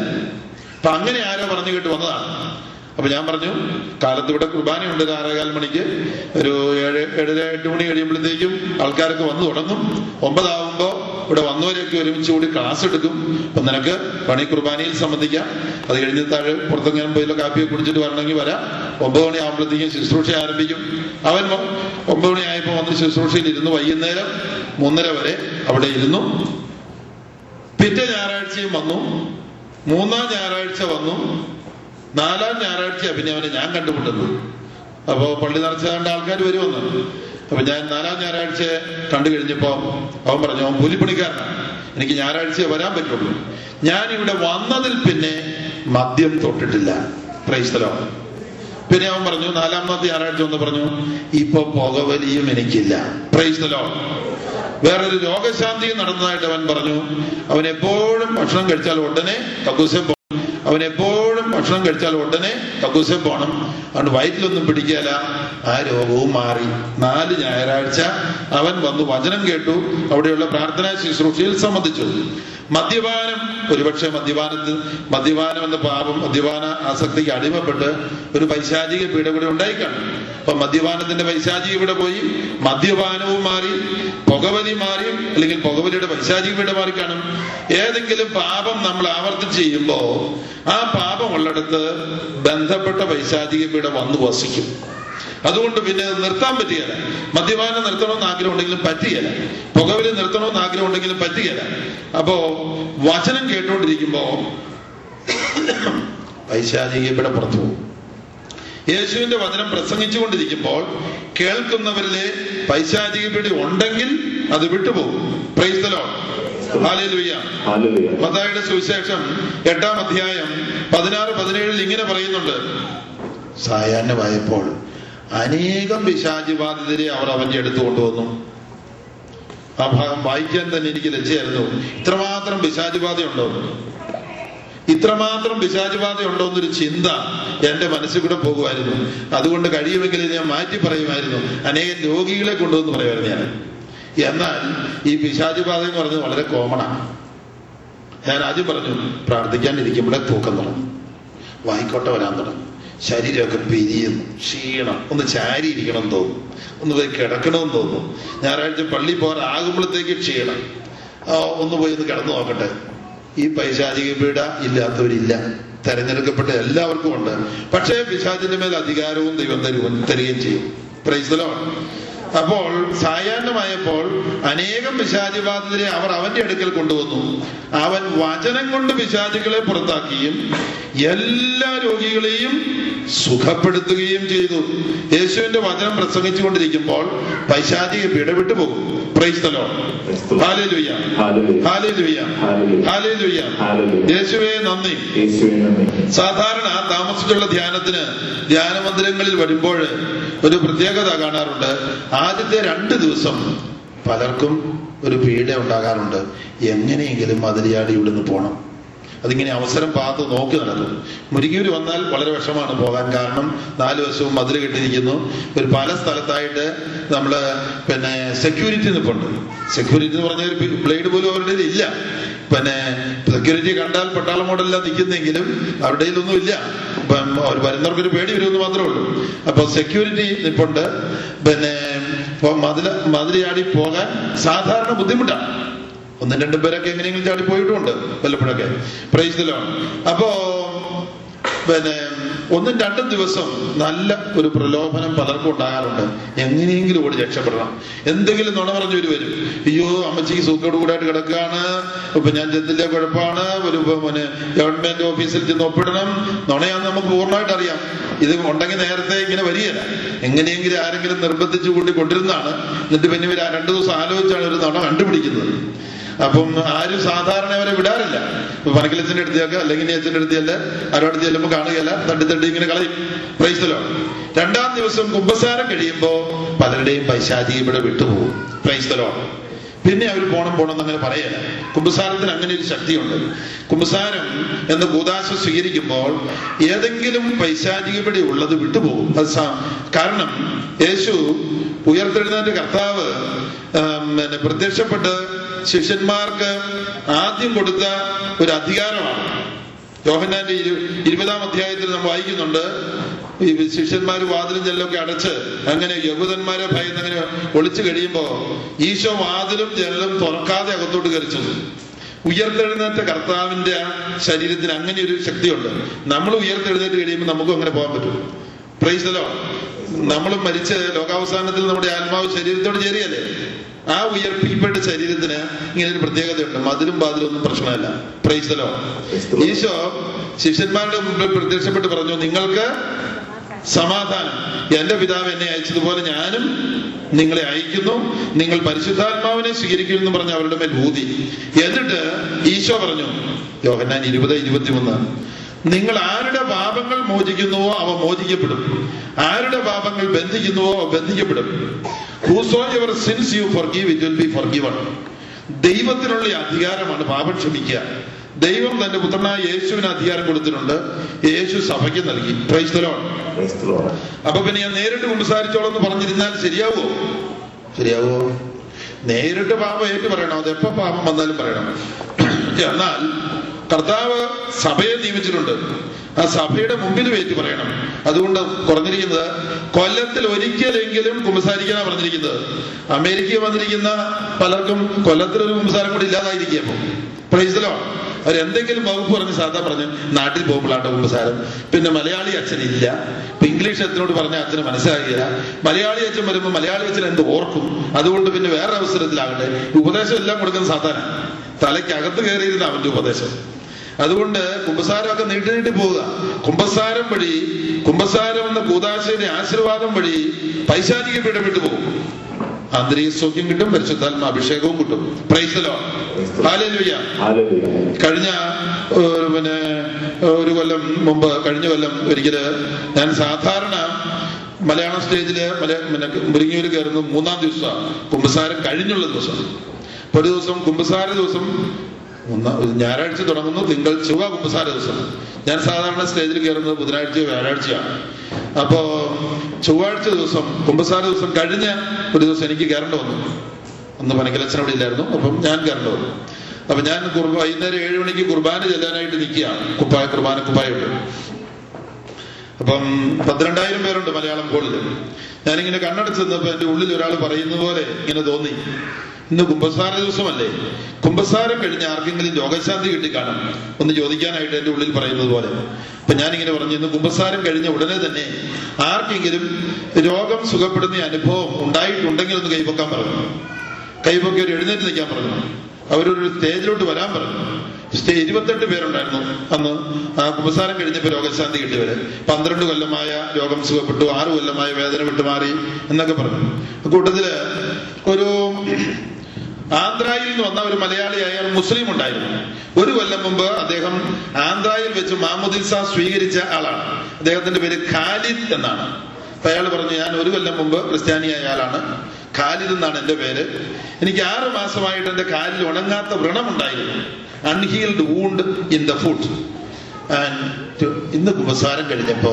അപ്പൊ അങ്ങനെ ആരോ പറഞ്ഞു കേട്ട് വന്നതാണ്. അപ്പൊ ഞാൻ പറഞ്ഞു കാലത്ത് ഇവിടെ കുർബാനയുണ്ട് ഒരു ആറേകാൽ മണിക്ക്. ഒരു ഏഴ് ഏഴര എട്ട് മണി കഴിയുമ്പോഴത്തേക്കും ആൾക്കാരൊക്കെ വന്നു തുടങ്ങും. ഒമ്പതാവുമ്പോ ഇവിടെ വന്നവരെയൊക്കെ ഒരുമിച്ച് കൂടി ക്ലാസ് എടുക്കും. അപ്പൊ നിനക്ക് പണി കുർബാനയിൽ സംബന്ധിക്കാം. അത് കഴിഞ്ഞ് താഴെ പുറത്തെങ്ങനെ പോയില്ലോ കാപ്പിയൊക്കെ കുടിച്ചിട്ട് വരണമെങ്കിൽ വരാം. ഒമ്പത് മണി ആകുമ്പോഴത്തേക്കും ശുശ്രൂഷ ആരംഭിക്കും. അവൻ ഒമ്പത് മണി ആയപ്പോൾ വന്ന് ശുശ്രൂഷയിൽ ഇരുന്നു. വൈകുന്നേരം മൂന്നര വരെ അവിടെ ഇരുന്നു. പിറ്റേ ഞായറാഴ്ചയും വന്നു. മൂന്നാം ഞായറാഴ്ച വന്നു. നാലാം ഞായറാഴ്ച പിന്നെ അവനെ ഞാൻ കണ്ടുമുട്ടുന്നത്. അപ്പോ പള്ളി നിറച്ച കണ്ട ആൾക്കാർ വരുമെന്ന് അപ്പൊ ഞാൻ നാലാം ഞായറാഴ്ച കണ്ടു കഴിഞ്ഞപ്പോ അവൻ പറഞ്ഞു അവൻ കൂലിപ്പണിക്കാരനാണ് എനിക്ക് ഞായറാഴ്ച വരാൻ പറ്റുള്ളൂ. ഞാൻ ഇവിടെ വന്നതിൽ പിന്നെ മദ്യം തൊട്ടിട്ടില്ല. ക്രൈസ്തലോ പിന്നെ അവൻ പറഞ്ഞു നാലാമത്തെ ഞായറാഴ്ച ഒന്ന് പറഞ്ഞു ഇപ്പൊ പുകവലിയും എനിക്കില്ല. ക്രൈസ്തലോ വേറൊരു രോഗശാന്തി നടന്നതായിട്ട് അവൻ പറഞ്ഞു അവൻ എപ്പോഴും ഭക്ഷണം കഴിച്ചാൽ ഉടനെ കക്കൂസം അവൻ എപ്പോഴും ഭക്ഷണം കഴിച്ചാൽ ഉടനെ കക്കൂസം പോകണം. അതുകൊണ്ട് വയറ്റിലൊന്നും പിടിക്കാല. ആ രോഗവും മാറി. നാല് ഞായറാഴ്ച അവൻ വന്ന് വചനം കേട്ടു. അവിടെയുള്ള പ്രാർത്ഥനാ ശുശ്രൂഷയിൽ സംബന്ധിച്ചു മദ്യപാനം ഒരുപക്ഷെ മദ്യപാനത്തിൽ മദ്യപാനം എന്ന പാപം മദ്യപാന ആസക്തിക്ക് അടിമപ്പെട്ട് ഒരു പൈശാചിക പീഡ കൂടെ ഉണ്ടായിക്കാണ്. അപ്പൊ മദ്യപാനത്തിന്റെ പൈശാചിക ഇവിടെ പോയി മദ്യപാനവും മാറി പുകവലി മാറി അല്ലെങ്കിൽ പുകവലിയുടെ പൈശാചിക പീഡ മാറി കാണും. ഏതെങ്കിലും പാപം നമ്മൾ ആവർത്തിച്ച് ചെയ്യുമ്പോ ആ പാപം ഉള്ളിടത്ത് ബന്ധപ്പെട്ട പൈശാചിക പീഡ വന്നു വസിക്കും. അതുകൊണ്ട് പിന്നെ നിർത്താൻ പറ്റുകയില്ല മദ്യപാനം നിർത്തണമെന്ന് ആഗ്രഹം ഉണ്ടെങ്കിലും പറ്റുകയില്ല പുകവലി നിർത്തണമെന്ന് ആഗ്രഹം ഉണ്ടെങ്കിലും പറ്റുകയില്ല അപ്പോ വചനം കേട്ടുകൊണ്ടിരിക്കുമ്പോ പൈശാചിക ഇവിടെ പുറത്തു പോകും. യേശുവിന്റെ വചനം പ്രസംഗിച്ചുകൊണ്ടിരിക്കുമ്പോൾ കേൾക്കുന്നവരിലെ പൈശാചിക പിടി ഉണ്ടെങ്കിൽ അത് വിട്ടുപോകും. പ്രൈസ്തലോ മതായുടെ സുവിശേഷം എട്ടാം അധ്യായം പതിനാറ് പതിനേഴിൽ ഇങ്ങനെ പറയുന്നുണ്ട്. സായാഹ്നമായപ്പോൾ അനേകം പിശാചി ബാധിതരെ അവർ അവന്റെ അടുത്ത് കൊണ്ടുവന്നു. ആ ഭാഗം വായിക്കാൻ തന്നെ എനിക്ക് ലജ്ജയായിരുന്നു. ഇത്രമാത്രം പിശാചുബാധയുണ്ടോ ഇത്രമാത്രം പിശാചുബാധയുണ്ടോ എന്നൊരു ചിന്ത എന്റെ മനസ്സിൽ കൂടെ പോകുമായിരുന്നു. അതുകൊണ്ട് കഴിയുമെങ്കിൽ ഞാൻ മാറ്റി പറയുമായിരുന്നു. അനേകം രോഗികളെ കൊണ്ടുവന്ന് പറയുമായിരുന്നു ഞാൻ. എന്നാൽ ഈ പിശാചുബാധ എന്ന് പറയുന്നത് വളരെ കോമണാണ് ഞാൻ ആദ്യം പറഞ്ഞു പ്രാർത്ഥിക്കാൻ ഇരിക്കുമ്പോഴേ തൂക്കം തുടങ്ങും. വായിക്കോട്ടെ വരാൻ തുടങ്ങും. ശരീരമൊക്കെ പിരിയുന്നു ക്ഷീണം. ഒന്ന് ചാരി ഇരിക്കണം തോന്നും. ഒന്ന് പോയി കിടക്കണമെന്ന് തോന്നും. ഞായറാഴ്ച പള്ളി പോകാറാകുമ്പോഴത്തേക്ക് ക്ഷീണം. ഒന്ന് പോയി ഒന്ന് കിടന്നു നോക്കട്ടെ. ഈ പൈശാചിക പീഡ ഇല്ലാത്തവരില്ല. തെരഞ്ഞെടുക്കപ്പെട്ട എല്ലാവർക്കും ഉണ്ട് പക്ഷേ പിശാചിന്റെ മേൽ അധികാരവും ദൈവം തരുവും തരികയും ചെയ്യും. പ്രൈസലോ അപ്പോൾ സായാഹ്നമായപ്പോൾ അനേകം പിശാചിബാധിതരെ അവർ അവന്റെ അടുക്കൽ കൊണ്ടുവന്നു. അവൻ വചനം കൊണ്ട് പിശാചികളെ പുറത്താക്കിയും എല്ലാ രോഗികളെയും സുഖപ്പെടുത്തുകയും ചെയ്തു. യേശുവിന്റെ വചനം പ്രസംഗിച്ചുകൊണ്ടിരിക്കുമ്പോൾ പൈശാചിക പിടവിട്ടു പോകും. Hallelujah. യേശുവേ നന്ദി. സാധാരണ താമസിച്ചുള്ള ധ്യാനത്തിന് ധ്യാന മന്ദിരങ്ങളിൽ വരുമ്പോൾ ഒരു പ്രത്യേകത കാണാറുണ്ട്. ആദ്യത്തെ രണ്ട് ദിവസം പലർക്കും ഒരു പീഡ ഉണ്ടാകാറുണ്ട്. എങ്ങനെയെങ്കിലും മതിലിയാടി ഇവിടുന്ന് പോകണം അതിങ്ങനെ അവസരം പാത്ത് നോക്കി നടക്കും. മുരിങ്ങൂര് വന്നാൽ വളരെ വിഷമാണ് പോകാൻ കാരണം നാല് വശവും മതിൽ കെട്ടിയിരിക്കുന്നു. ഒരു പല സ്ഥലത്തായിട്ട് നമ്മൾ പിന്നെ സെക്യൂരിറ്റി നിൽപ്പുണ്ട് സെക്യൂരിറ്റി എന്ന് പറഞ്ഞ ഒരു ബ്ലേഡ് പോലും അവരുടെ ഇല്ല. പിന്നെ സെക്യൂരിറ്റി കണ്ടാൽ പട്ടാളം മോഡലിലാണ് നിൽക്കുന്നെങ്കിലും അവരുടെ ഇല്ല. ഇപ്പം അവർ വരുന്നവർക്ക് ഒരു പേടി വരുമെന്ന് മാത്രമേ ഉള്ളൂ. അപ്പൊ സെക്യൂരിറ്റി നിപ്പുണ്ട്. പിന്നെ മതില മതില ചാടി പോകാൻ സാധാരണ ബുദ്ധിമുട്ടാണ്. ഒന്നും രണ്ടും പേരൊക്കെ എങ്ങനെയെങ്കിലും ചാടി പോയിട്ടുമുണ്ട് വല്ലപ്പോഴൊക്കെ. പ്രൈസിലാണ് അപ്പോ പിന്നെ ഒന്നും രണ്ടും ദിവസം നല്ല ഒരു പ്രലോഭനം പലർക്കും ഉണ്ടാകാറുണ്ട്. എങ്ങനെയെങ്കിലും ഓടി രക്ഷപ്പെടണം. എന്തെങ്കിലും നുണ പറഞ്ഞു ഒരു വരും. അയ്യോ അമ്മച്ചിക്ക് സൂക്കോട് കൂടായിട്ട് കിടക്കുകയാണ്. ഇപ്പൊ ഞാൻ ചെന്നില്ല കുഴപ്പമാണ്. ഒരു ഗവൺമെന്റ് ഓഫീസിൽ ചെന്ന് ഒപ്പിടണം. നുണയാന്ന് നമുക്ക് പൂർണമായിട്ട് അറിയാം. ഇത് ഉണ്ടെങ്കിൽ നേരത്തെ ഇങ്ങനെ വരികയില്ല. എങ്ങനെയെങ്കിലും ആരെങ്കിലും നിർബന്ധിച്ചു കൂട്ടി കൊണ്ടിരുന്നാണ് എന്നിട്ട് പിന്നെ ഇവർ രണ്ടു ദിവസം ആലോചിച്ചാണ് ഒരു നുണ കണ്ടുപിടിക്കുന്നത്. അപ്പം ആരും സാധാരണ അവരെ വിടാറില്ല. അടുത്ത് അടുത്തേക്ക് അല്ലെങ്കിൽ അച്ഛന്റെ അടുത്ത് അടുത്തല്ല ആരോടെ ചെല്ലുമ്പോൾ കാണുകയല്ല. തട്ടി തട്ടി ഇങ്ങനെ കളയും. പ്രൈസ്തലോ രണ്ടാം ദിവസം കുംഭസാരം കഴിയുമ്പോ പലരുടെയും പൈശാചി ഇവിടെ വിട്ടുപോകും. പ്രൈസ്തലോ പിന്നെ അവർ പോണം പോണം എന്നങ്ങനെ പറയല കുംഭസാരത്തിന് അങ്ങനെ ഒരു ശക്തിയുണ്ട്. കുംഭസാരം എന്ന കൂതാശ സ്വീകരിക്കുമ്പോൾ ഏതെങ്കിലും പൈശാചികപടി ഉള്ളത് വിട്ടുപോകും. അത് കാരണം യേശു ഉയർത്തെഴുന്നതിന്റെ കർത്താവ് പിന്നെ പ്രത്യക്ഷപ്പെട്ട് ശിഷ്യന്മാർക്ക് ആദ്യം കൊടുത്ത ഒരു അധികാരമാണ്. യോഹന്നാന്റെ ഇരു ഇരുപതാം അധ്യായത്തിൽ നമ്മൾ വായിക്കുന്നുണ്ട് ഈ ശിഷ്യന്മാർ വാതിലും ജനലൊക്കെ അടച്ച് അങ്ങനെ യഹൂദന്മാരെ ഭയന്ന് അങ്ങനെ ഒളിച്ചു കഴിയുമ്പോ ഈശോ വാതിലും ജനലും തുറക്കാതെ അകത്തോട്ട് കയറിച്ചു ഉയർത്തെഴുന്നേറ്റ കർത്താവിന്റെ ശരീരത്തിന് അങ്ങനെ ഒരു ശക്തിയുണ്ട്. നമ്മൾ ഉയർത്തെഴുന്നേറ്റ് കഴിയുമ്പോൾ നമുക്കും അങ്ങനെ പോകാൻ പറ്റും. പ്രൈസലോ നമ്മൾ മരിച്ച് ലോകാവസാനത്തിൽ നമ്മുടെ ആത്മാവ് ശരീരത്തോട് ചേരുകയല്ലേ? ആ ഉയർപ്പിക്കപ്പെട്ട ശരീരത്തിന് ഇങ്ങനെ ഒരു പ്രത്യേകതയുണ്ട്. മതിലും ബാതിലും ഒന്നും പ്രശ്നമല്ല. പ്രൈസലോ ഈശോ ശിഷ്യന്മാരുടെ മുമ്പിൽ പ്രത്യക്ഷപ്പെട്ട് പറഞ്ഞു നിങ്ങൾക്ക് സമാധാനം. എന്റെ പിതാവ് എന്നെ അയച്ചതുപോലെ ഞാനും നിങ്ങളെ അയക്കുന്നു. നിങ്ങൾ പരിശുദ്ധാത്മാവിനെ സ്വീകരിക്കുമെന്ന് പറഞ്ഞ് അവരുടെ മേൽ ഊതി. എന്നിട്ട് ഈശോ പറഞ്ഞു യോഹന്നാൻ ഇരുപത് ഇരുപത്തിമൂന്ന്. നിങ്ങൾ ആരുടെ പാപങ്ങൾ മോചിക്കുന്നുവോ അവ മോചിക്കപ്പെടും. ആരുടെ പാപങ്ങൾ ബന്ധിക്കുന്നുവോ അവ ബന്ധിക്കപ്പെടും. Whoso your sins you forgive it will be forgiven ദൈവത്തിനുള്ള അധികാരമാണ് പാപം ക്ഷമിക്കുക. ദൈവം തന്റെ പുത്രനായ യേശുവിന് അധികാരം കൊടുത്തിട്ടുണ്ട്. യേശു സഭയ്ക്ക് നൽകി. ക്രൈസ്തലോ. അപ്പൊ പിന്നെ ഞാൻ നേരിട്ട് കുമ്പസാരിച്ചോളാം എന്ന് പറഞ്ഞിരുന്നാൽ ശരിയാവോ? ശരിയാവോ? നേരിട്ട് പാപം ഏറ്റു പറയണം. അത് എപ്പോ പാപം വന്നാലും പറയണം. എന്നാൽ കർത്താവ് സഭയെ നിയമിച്ചിട്ടുണ്ട്. ആ സഭയുടെ മുമ്പിൽ വെയിറ്റ് പറയണം. അതുകൊണ്ട് കുറഞ്ഞിരിക്കുന്നത് കൊല്ലത്തിൽ ഒരിക്കലെങ്കിലും കുമ്പസാരിക്കാനാണ് പറഞ്ഞിരിക്കുന്നത്. അമേരിക്കയിൽ വന്നിരിക്കുന്ന പലർക്കും കൊല്ലത്തിൽ ഒരു കുമ്പസാരം കൂടി ഇല്ലാതായിരിക്കും പ്രൈസലോ അവർ എന്തെങ്കിലും വകുപ്പ് പറഞ്ഞ് സാധാ പറഞ്ഞ് നാട്ടിൽ പോകുമ്പോഴാണ് കുമ്പസാരം. പിന്നെ മലയാളി അച്ഛൻ ഇല്ല ഇപ്പൊ ഇംഗ്ലീഷ് അച്ഛനോട് പറഞ്ഞ അച്ഛന് മനസ്സിലാകില്ല മലയാളി അച്ഛൻ വരുമ്പോൾ മലയാളി അച്ഛൻ എന്ത് ഓർക്കും. അതുകൊണ്ട് പിന്നെ വേറെ അവസരത്തിലാകട്ടെ ഉപദേശം എല്ലാം കൊടുക്കുന്ന സാധാരണ. തലയ്ക്കകത്ത് കയറിയിരുന്ന അവന്റെ ഉപദേശം. അതുകൊണ്ട് കുംഭസാരമൊക്കെ നീട്ടി നീട്ടി പോവുക. കുംഭസാരം വഴി കുംഭസാരം എന്ന കൂതാശയുടെ ആശീർവാദം വഴി പൈശാചിക പിടപെട്ടു പോകും. ആന്തരിക സൗഖ്യം കിട്ടും പരിശുദ്ധാത്മ അഭിഷേകവും കിട്ടും. പ്രൈസലോ ഹാലലുയ്യ. കഴിഞ്ഞ പിന്നെ ഒരു കൊല്ലം മുമ്പ് കഴിഞ്ഞ കൊല്ലം ഒരിക്കൽ ഞാൻ സാധാരണ മലയാളം സ്റ്റേജിൽ പിന്നെ മുരിങ്ങൂര് കയറുന്നത് മൂന്നാം ദിവസമാണ്. കുമ്പസാരം കഴിഞ്ഞുള്ള ദിവസം. ഒരു ദിവസം കുമ്പസാര ദിവസം ഒന്നാം ഞായറാഴ്ച തുടങ്ങുന്നു തിങ്കൾ ചൊവ്വ കുമ്പസാര ദിവസം. ഞാൻ സാധാരണ സ്റ്റേജിൽ കയറുന്നത് ബുധനാഴ്ചയോ വ്യാഴാഴ്ചയാണ്. അപ്പോ ചൊവ്വാഴ്ച ദിവസം കുമ്പസാര ദിവസം കഴിഞ്ഞ ഒരു ദിവസം എനിക്ക് കയറേണ്ട വന്നു. അന്ന് പനക്കലച്ചൻ അവിടെ ഇല്ലായിരുന്നു അപ്പം ഞാൻ കയറേണ്ട വന്നു. അപ്പൊ ഞാൻ വൈകുന്നേരം ഏഴ് മണിക്ക് കുർബാന ചെല്ലാനായിട്ട് നിൽക്കുകയാണ് കുപ്പായ കുർബാന കുപ്പായിട്ട് അപ്പം പന്ത്രണ്ടായിരം പേരുണ്ട് മലയാളം കോളിൽ ഞാനിങ്ങനെ കണ്ണടച്ച് നിന്നപ്പോ എന്റെ ഉള്ളിൽ ഒരാൾ പറയുന്ന പോലെ ഇങ്ങനെ തോന്നി. ഇന്ന് കുംഭസാര ദിവസമല്ലേ? കുംഭസാരം കഴിഞ്ഞ് ആർക്കെങ്കിലും രോഗശാന്തി കിട്ടിക്കാണും. ഒന്ന് ചോദിക്കാനായിട്ട് എന്റെ ഉള്ളിൽ പറയുന്നത് പോലെ. അപ്പൊ ഞാനിങ്ങനെ പറഞ്ഞു ഇന്ന് കുംഭസാരം കഴിഞ്ഞ ഉടനെ തന്നെ ആർക്കെങ്കിലും രോഗം സുഖപ്പെടുന്ന അനുഭവം ഉണ്ടായിട്ടുണ്ടെങ്കിൽ ഒന്ന് കൈപൊക്കാൻ പറഞ്ഞു. കൈപൊക്കി ഒരു എഴുന്നേറ്റ് നിൽക്കാൻ പറഞ്ഞു. അവരൊരു സ്റ്റേജിലോട്ട് വരാൻ പറഞ്ഞു. സ്റ്റേ ഇരുപത്തെട്ട് പേരുണ്ടായിരുന്നു അന്ന്. ആ കുമ്പസാരം കഴിഞ്ഞപ്പോ രോഗശാന്തി കിട്ടിയവര് പന്ത്രണ്ട് കൊല്ലമായ രോഗം സുഖപ്പെട്ടു ആറ് കൊല്ലമായ വേദന വിട്ടുമാറി എന്നൊക്കെ പറഞ്ഞു. കൂട്ടത്തിൽ ഒരു ആന്ധ്രയിൽ നിന്ന് വന്ന ഒരു മലയാളിയായ മുസ്ലിം ഉണ്ടായിരുന്നു. ഒരു കൊല്ലം മുമ്പ് അദ്ദേഹം ആന്ധ്രയിൽ വെച്ച് മാമുദിസ സ്വീകരിച്ച ആളാണ്. അദ്ദേഹത്തിന്റെ പേര് ഖാലിദ് എന്നാണ്. അപ്പൊ അയാൾ പറഞ്ഞു ഞാൻ ഒരു കൊല്ലം മുമ്പ് ക്രിസ്ത്യാനിയായ ആളാണ്. ഖാലിദ് എന്നാണ് എന്റെ പേര്. എനിക്ക് ആറു മാസമായിട്ട് എന്റെ കാലിൽ ഉണങ്ങാത്ത വ്രണം ഉണ്ടായിരുന്നു unhealed wound in the foot ഇന്ന് കുമ്പസാരം കഴിഞ്ഞപ്പോ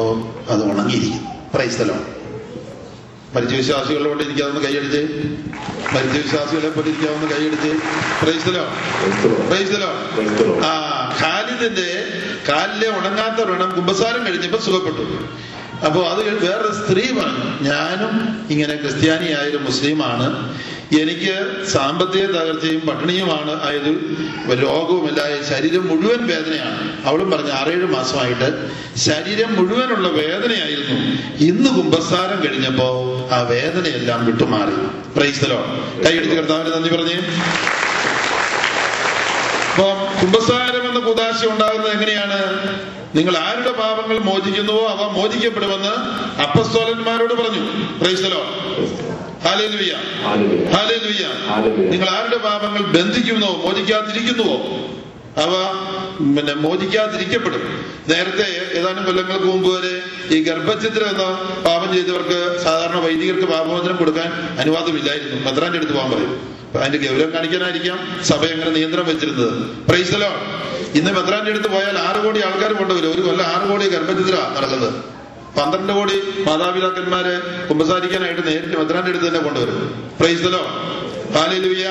അത് ഉണങ്ങിയിരിക്കുന്നു. പ്രൈസ്ഥലം മരിച്ച വിശ്വാസികളോട് എനിക്കതൊന്ന് കൈയടിച്ച് മരിച്ച വിശ്വാസികളെ പോലെ എനിക്കതൊന്ന് കൈയടിച്ച് പ്രൈസ്തലോ പ്രൈസ്തലോ ആ ഖാലിദിന്റെ കാലിലെ ഉണങ്ങാത്ത വ്രണം കുമ്പസാരം കഴിഞ്ഞപ്പോ സുഖപ്പെട്ടു. അപ്പോ അത് വേറൊരു സ്ത്രീ പറഞ്ഞു ഞാനും ഇങ്ങനെ ക്രിസ്ത്യാനിയായ ഒരു മുസ്ലിമാണ്. എനിക്ക് സാമ്പത്തിക തകർച്ചയും പട്ടിണിയുമാണ്. ആയത് രോഗവുമില്ലായ ശരീരം മുഴുവൻ വേദനയാണ്. അവളും പറഞ്ഞ ആറേഴ് മാസമായിട്ട് ശരീരം മുഴുവനുള്ള വേദനയായിരുന്നു. ഇന്ന് കുംഭസാരം കഴിഞ്ഞപ്പോ ആ വേദനയെല്ലാം വിട്ടുമാറി. പ്രൈസ്തലോ കൈയടിച്ച് കർത്താവിന് നന്ദി പറഞ്ഞേ. അപ്പൊ കുംഭസാരം എന്ന കുദാശ ഉണ്ടാകുന്നത് എങ്ങനെയാണ്? നിങ്ങൾ ആരുടെ പാപങ്ങൾ മോചിക്കുന്നുവോ അവ മോചിക്കപ്പെടുമെന്ന് അപ്പസ്തോലന്മാരോട് പറഞ്ഞു. പ്രൈസ്തലോ നിങ്ങൾ ആരുടെ പാപങ്ങൾ ബന്ധിക്കുന്നുവോ മോചിക്കാതിരിക്കുന്നുവോ? അവ പിന്നെ മോചിക്കാതിരിക്കപ്പെടും. നേരത്തെ ഏതാനും കൊല്ലങ്ങൾക്ക് മുമ്പ് വരെ ഈ ഗർഭചിത്രം എന്ന പാപം ചെയ്തവർക്ക് സാധാരണ വൈദികർക്ക് പാപമോചനം കൊടുക്കാൻ അനുവാദമില്ലായിരുന്നു. മെത്രാന്റെ അടുത്ത് പോകാൻ പറയും. അതിന്റെ ഗൗരവം കാണിക്കാനായിരിക്കാം സഭ എങ്ങനെ നിയന്ത്രണം വെച്ചിരുന്നത്. പ്രൈസലോ ഇന്ന് മെത്രാന്റെ അടുത്ത് പോയാൽ ആറ് കോടി ആൾക്കാർ കൊണ്ടുവരും. ഒരു കൊല്ലം ആറ് കോടി ഗർഭഛിദ്ര നടക്കുന്നത്. പന്ത്രണ്ട് കോടി മാതാപിതാക്കന്മാരെ കുമ്പസാരിക്കാനായിട്ട് നേരിട്ട് മദ്രാന്റെ അടുത്ത് തന്നെ കൊണ്ടുവരും പ്രൈസലോ ഹാലിലുയ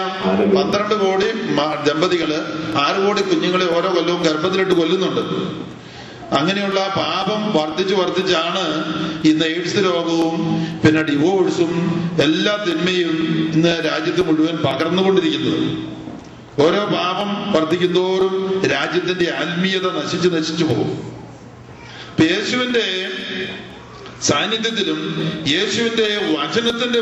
പന്ത്രണ്ട് കോടി ദമ്പതികൾ ആറ് കോടി കുഞ്ഞുങ്ങളെ ഓരോ കൊല്ലവും ഗർഭത്തിലിട്ട് കൊല്ലുന്നുണ്ട്. അങ്ങനെയുള്ള പാപം വർദ്ധിച്ചു വർദ്ധിച്ചാണ് ഇന്ന് എയ്ഡ്സ് രോഗവും പിന്നെ ഡിവോഴ്സും എല്ലാ തിന്മയും ഇന്ന് രാജ്യത്ത് മുഴുവൻ പകർന്നുകൊണ്ടിരിക്കുന്നത്. ഓരോ പാപം വർദ്ധിക്കുന്തോറും രാജ്യത്തിന്റെ ആത്മീയത നശിച്ചു നശിച്ചു പോകും. യേശുവിന്റെ സാന്നിധ്യത്തിലും യേശുവിന്റെ വചനത്തിന്റെ